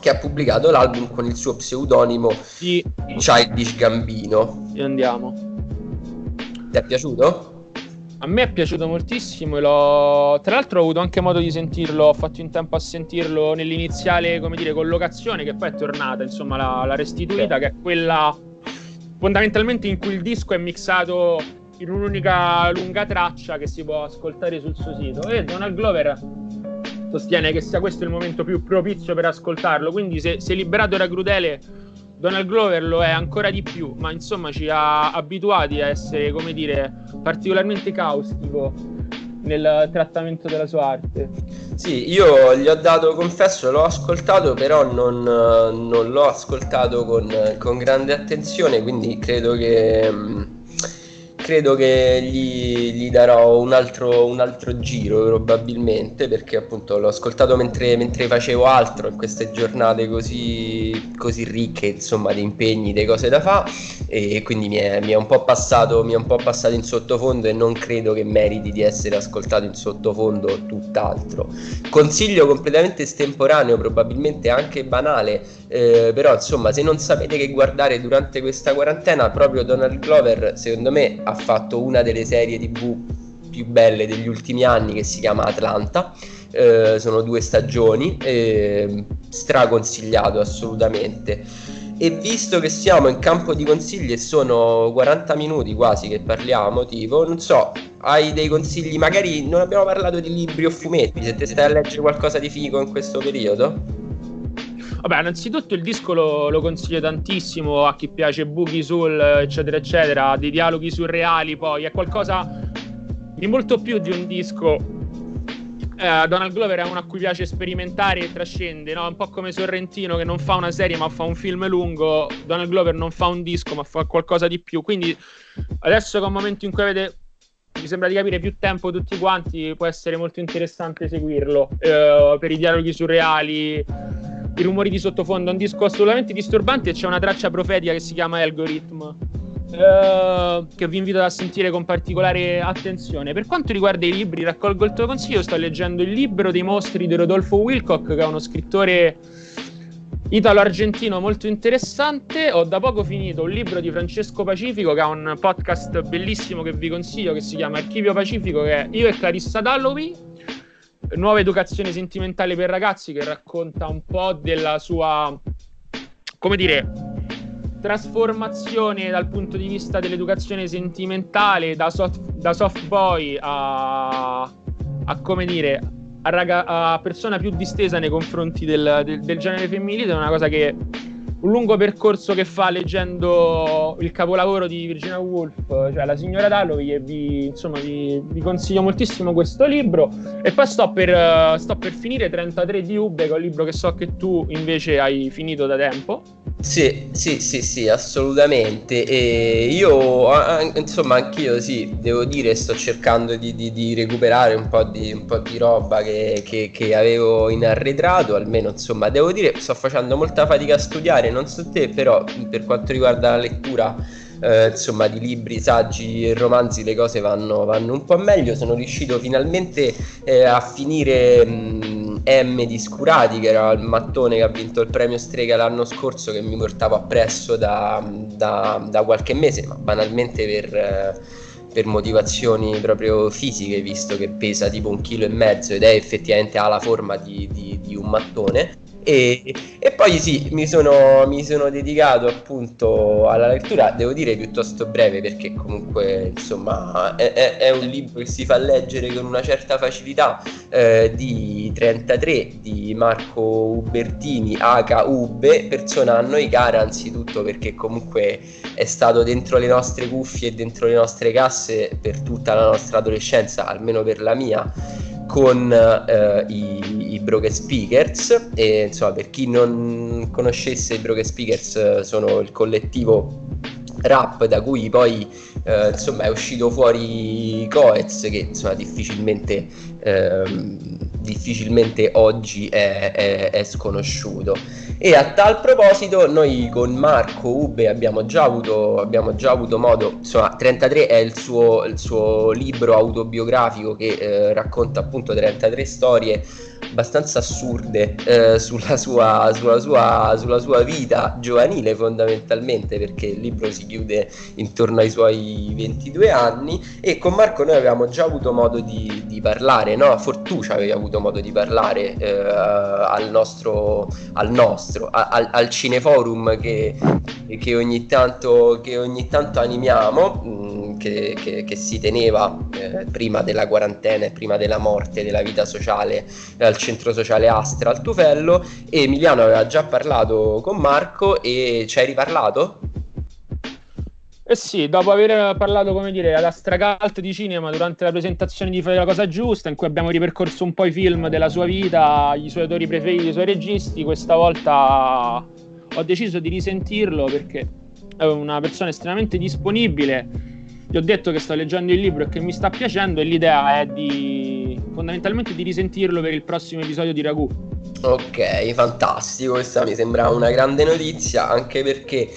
B: che ha pubblicato l'album con il suo pseudonimo
C: sì.
B: Childish Gambino.
C: E andiamo.
B: Ti è piaciuto?
C: A me è piaciuto moltissimo e l'ho... Tra l'altro ho avuto anche modo di sentirlo, ho fatto in tempo a sentirlo nell'iniziale, come dire, collocazione che poi è tornata, insomma, la, la restituita, sì. che è quella fondamentalmente in cui il disco è mixato in un'unica lunga traccia che si può ascoltare sul suo sito. E Donald Glover sostiene che sia questo il momento più propizio per ascoltarlo, quindi se, se Liberato era crudele Donald Glover lo è ancora di più, ma insomma ci ha abituati a essere, come dire, particolarmente caustico nel trattamento della sua arte.
B: Sì, io gli ho dato, confesso, l'ho ascoltato, però non, non l'ho ascoltato con, con, grande attenzione, quindi credo che mm, credo che gli, gli darò un altro, un altro, giro probabilmente perché appunto l'ho ascoltato mentre, mentre facevo altro in queste giornate così, così, ricche insomma di impegni, di cose da fare e quindi mi è, mi, è passato, mi è, un po' passato, in sottofondo e non credo che meriti di essere ascoltato in sottofondo tutt'altro. Consiglio completamente estemporaneo, probabilmente anche banale, eh, però insomma se non sapete che guardare durante questa quarantena proprio Donald Glover secondo me ha fatto una delle serie tv più belle degli ultimi anni che si chiama Atlanta. Eh, sono due stagioni, eh, straconsigliato assolutamente. E visto che siamo in campo di consigli e sono 40 minuti quasi che parliamo, tipo, non so, hai dei consigli? Magari non abbiamo parlato di libri o fumetti, se te stai a leggere qualcosa di figo in questo periodo?
C: Vabbè, innanzitutto il disco lo, lo, consiglio tantissimo a chi piace Boogie Soul, eccetera, eccetera, dei dialoghi surreali, poi è qualcosa di molto più di un disco. Eh, Donald Glover è uno a cui piace sperimentare e trascende, no? un po' come Sorrentino che non fa una serie ma fa un film lungo. Donald Glover non fa un disco ma fa qualcosa di più. Quindi adesso che è un momento in cui avete mi sembra di capire più tempo tutti quanti, può essere molto interessante seguirlo eh, per i dialoghi surreali, i rumori di sottofondo. Un disco assolutamente disturbante e c'è una traccia profetica che si chiama Algorithm. Eh, che vi invito a sentire con particolare attenzione. Per quanto riguarda i libri, raccolgo il tuo consiglio. Sto leggendo il libro dei mostri di Rodolfo Wilcock, che è uno scrittore italo-argentino molto interessante. Ho da poco finito un libro di Francesco Pacifico che ha un podcast bellissimo che vi consiglio che si chiama Archivio Pacifico che è Io e Clarissa Dallovi Nuova educazione sentimentale per ragazzi che racconta un po' della sua come dire trasformazione dal punto di vista dell'educazione sentimentale da soft, da soft boy a, a come dire a, raga- a persona più distesa nei confronti del, del, del genere femminile, è una cosa che un lungo percorso che fa leggendo il capolavoro di Virginia Woolf, cioè La signora Dalloway, e vi, insomma, vi, vi consiglio moltissimo questo libro. E poi sto per, sto per finire 33 di Ube, che è un libro che so che tu invece hai finito da tempo.
B: Sì, sì, sì, sì, assolutamente. E io, insomma, anch'io sì, devo dire, sto cercando di, di, di recuperare un po' di, un po' di roba che, che, che, avevo in arretrato, almeno, insomma, devo dire, sto facendo molta fatica a studiare, non so te, però per quanto riguarda la lettura, eh, insomma, di libri, saggi e romanzi, le cose vanno, vanno un po' meglio. Sono riuscito finalmente eh, a finire... Mh, M di Scurati, che era il mattone che ha vinto il premio Strega l'anno scorso, che mi portavo appresso da, da, da qualche mese, ma banalmente per, per, motivazioni proprio fisiche, visto che pesa tipo un chilo e mezzo ed è effettivamente ha la forma di, di, di un mattone. E, e, poi sì, mi sono, mi sono, dedicato appunto alla lettura, devo dire piuttosto breve perché comunque insomma è, è, un libro che si fa leggere con una certa facilità eh, di 33 di Marco Ubertini, H. Ube, persona a noi cara anzitutto perché comunque è stato dentro le nostre cuffie e dentro le nostre casse per tutta la nostra adolescenza, almeno per la mia con eh, i, i Broken Speakers e insomma per chi non conoscesse i Broken Speakers eh, sono il collettivo rap da cui poi eh, insomma è uscito fuori Coez che insomma difficilmente ehm, difficilmente oggi è, è, è sconosciuto e a tal proposito, noi con Marco Ube abbiamo già avuto, abbiamo già avuto modo, insomma, 33 è il suo, il suo libro autobiografico che eh, racconta appunto 33 storie abbastanza assurde eh, sulla, sua, sulla, sua, sulla, sua, vita giovanile fondamentalmente perché il libro si chiude intorno ai suoi 22 anni e con Marco noi avevamo già avuto modo di, di parlare, no? Fortucia aveva avuto modo di parlare eh, al nostro, al nostro, al, al cineforum che, che, ogni tanto, che ogni tanto animiamo, mh, mm, che, che, si teneva eh, prima della quarantena e prima della morte, della vita sociale al centro sociale Astra al Tufello e Emiliano aveva già parlato con Marco e ci hai riparlato?
C: Eh sì, dopo aver parlato, come dire, alla Stracalt di cinema durante la presentazione di Fare la cosa giusta, in cui abbiamo ripercorso un po' i film della sua vita, i suoi autori preferiti, i suoi registi, questa volta ho deciso di risentirlo perché è una persona estremamente disponibile. Gli ho detto che sto leggendo il libro e che mi sta piacendo e l'idea è di fondamentalmente di risentirlo per il prossimo episodio di Ragù.
B: Ok, fantastico, questa mi sembra una grande notizia anche perché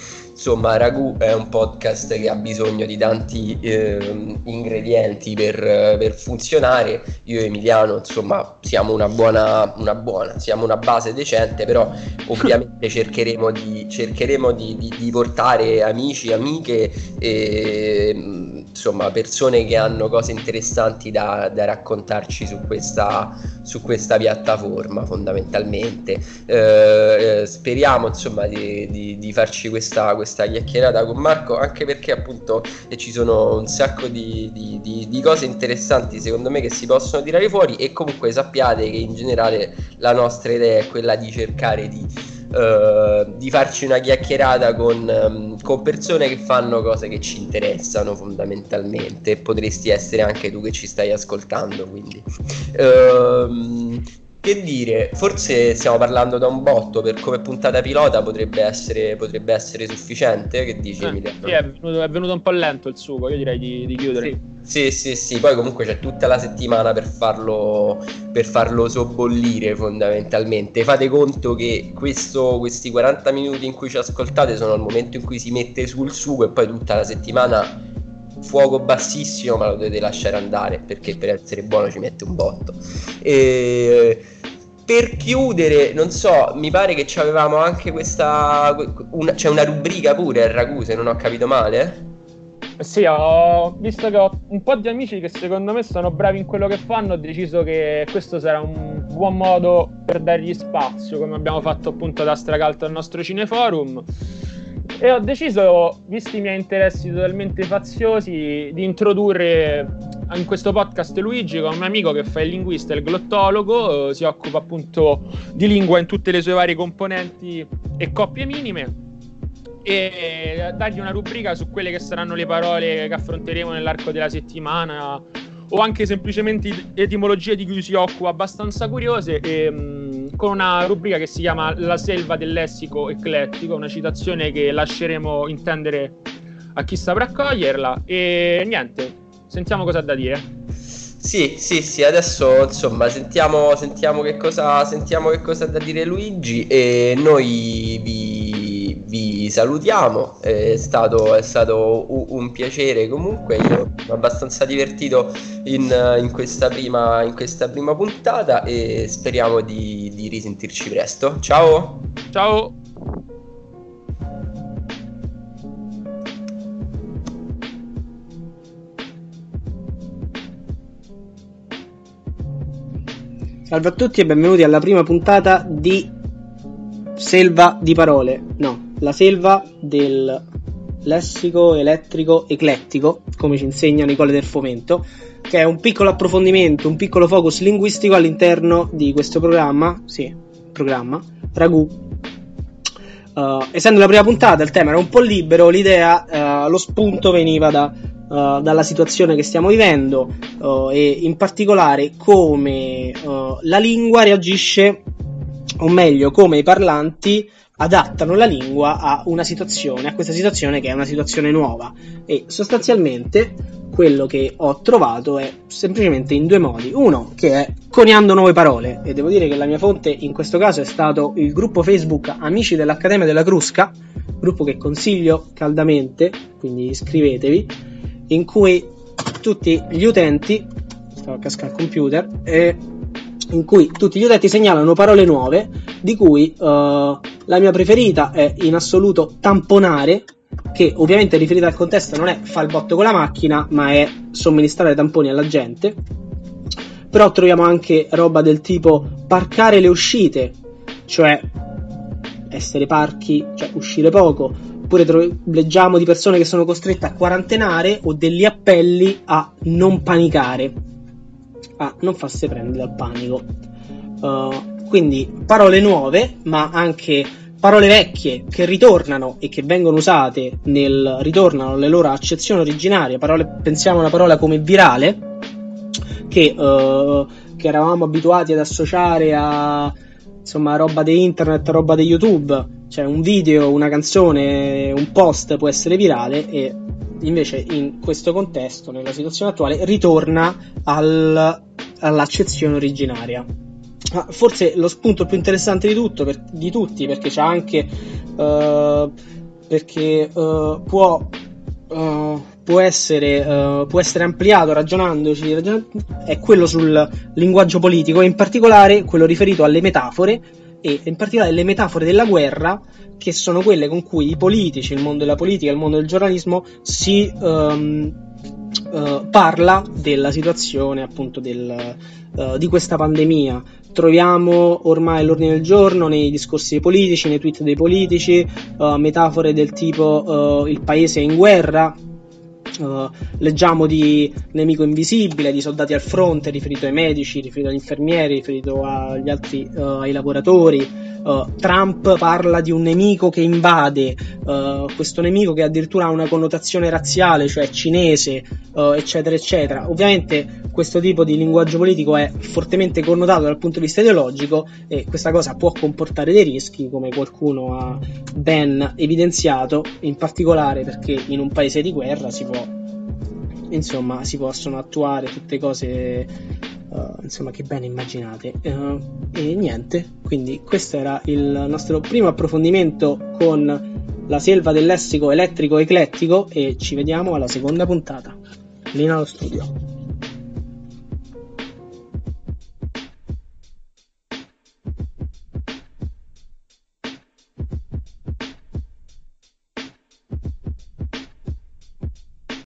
B: Insomma, Ragù è un podcast che ha bisogno di tanti eh, ingredienti per, per, funzionare. Io e Emiliano, insomma, siamo una buona, una buona, siamo una base decente, però ovviamente cercheremo di, cercheremo di, di, di portare amici, amiche e insomma persone che hanno cose interessanti da, da raccontarci su questa, su questa, piattaforma fondamentalmente. Eh, eh, speriamo insomma di, di, di farci questa, questa, chiacchierata con Marco anche perché appunto eh, ci sono un sacco di, di, cose interessanti secondo me che si possono tirare fuori e comunque sappiate che in generale la nostra idea è quella di cercare di eh, di farci una chiacchierata con, um, con, persone che fanno cose che ci interessano fondamentalmente. Potresti essere anche tu che ci stai ascoltando, quindi. Uh, che dire, forse stiamo parlando da un botto per come puntata pilota potrebbe essere, potrebbe essere sufficiente. Che dici,
C: eh,
B: Emiliano?
C: Sì, è venuto, è venuto, un po' lento il sugo, io direi di, di chiudere.
B: Sì. sì. sì, sì, poi comunque c'è tutta la settimana per farlo, per farlo sobbollire fondamentalmente. Fate conto che questo, questi 40 minuti in cui ci ascoltate sono il momento in cui si mette sul sugo e poi tutta la settimana fuoco bassissimo ma lo dovete lasciare andare perché per essere buono ci mette un botto e per chiudere non so mi pare che avevamo anche questa una, c'è una rubrica pure a Ragù se non ho capito male
C: sì, ho visto che ho un po' di amici che secondo me sono bravi in quello che fanno, ho deciso che questo sarà un buon modo per dargli spazio, come abbiamo fatto appunto ad Astracalto al nostro cineforum. E ho deciso, visti i miei interessi totalmente faziosi, di introdurre in questo podcast Luigi con un mio amico che fa il linguista e il glottologo, si occupa appunto di lingua in tutte le sue varie componenti e coppie minime. E dargli una rubrica su quelle che saranno le parole che affronteremo nell'arco della settimana o anche semplicemente etimologie di cui si occupa abbastanza curiose e, mh, con una rubrica che si chiama La selva del lessico eclettico, una citazione che lasceremo intendere a chi saprà accoglierla e niente, sentiamo cosa ha da dire.
B: Sì, sì, sì, adesso insomma sentiamo, sentiamo, che cosa, sentiamo che cosa ha da dire Luigi e noi vi, vi salutiamo, è stato, è stato un, un, piacere comunque, io sono abbastanza divertito in, in, questa, prima, in questa prima puntata e speriamo di, di risentirci presto. Ciao!
C: Ciao!
D: Salve a tutti e benvenuti alla prima puntata di Selva di parole. No, la selva del lessico elettrico eclettico, come ci insegna Nicole del Fomento, che è un piccolo approfondimento, un piccolo focus linguistico all'interno di questo programma, sì, programma, Ragù. Uh, essendo la prima puntata, il tema era un po' libero, l'idea, uh, lo spunto veniva da Uh, dalla situazione che stiamo vivendo e in particolare come la lingua reagisce, o meglio, come i parlanti adattano la lingua a una situazione, a questa situazione che è una situazione nuova. E sostanzialmente quello che ho trovato è semplicemente in due modi. Uno che è coniando nuove parole, e devo dire che la mia fonte in questo caso è stato il gruppo Facebook Amici dell'Accademia della Crusca, gruppo che consiglio caldamente, quindi iscrivetevi in cui tutti gli utenti, stavo a cascare il computer, e in cui tutti gli utenti segnalano parole nuove, di cui uh, la mia preferita è in assoluto tamponare, che ovviamente riferita al contesto non è fare il botto con la macchina, ma è somministrare tamponi alla gente. Però troviamo anche roba del tipo parcare le uscite, cioè essere parchi, cioè uscire poco, oppure tro- leggiamo di persone che sono costrette a quarantenare o degli appelli a non panicare, a non farsi prendere dal panico. Uh, quindi parole nuove, ma anche parole vecchie che ritornano e che vengono usate nel ritornano alle loro accezioni originarie. Parole, pensiamo a una parola come virale, che, uh, che eravamo abituati ad associare a insomma roba di internet, roba di YouTube cioè un video, una canzone, un post può essere virale e invece in questo contesto, nella situazione attuale, ritorna al, all'accezione originaria. Forse lo spunto più interessante di, tutto, per, di tutti, perché c'è anche uh, perché uh, può, uh, può, essere, può essere ampliato ragionandoci, ragionando, è quello sul linguaggio politico, e in particolare quello riferito alle metafore e in particolare le metafore della guerra che sono quelle con cui i politici, il mondo della politica, il mondo del giornalismo si um, uh, parla della situazione appunto del, uh, di questa pandemia. Troviamo ormai l'ordine del giorno nei discorsi dei politici, nei tweet dei politici, uh, metafore del tipo il paese è in guerra, Uh, leggiamo di nemico invisibile, di soldati al fronte, riferito ai medici, riferito agli infermieri, riferito agli altri, uh, ai lavoratori. Uh, Trump parla di un nemico che invade, questo nemico che addirittura ha una connotazione razziale, cioè cinese, eccetera, eccetera. Ovviamente questo tipo di linguaggio politico è fortemente connotato dal punto di vista ideologico e questa cosa può comportare dei rischi, come qualcuno ha ben evidenziato, in particolare perché in un paese di guerra si può insomma si possono attuare tutte cose uh, insomma che ben immaginate. Uh, e niente quindi questo era il nostro primo approfondimento con la selva del lessico elettrico eclettico e ci vediamo alla seconda puntata. Lina allo studio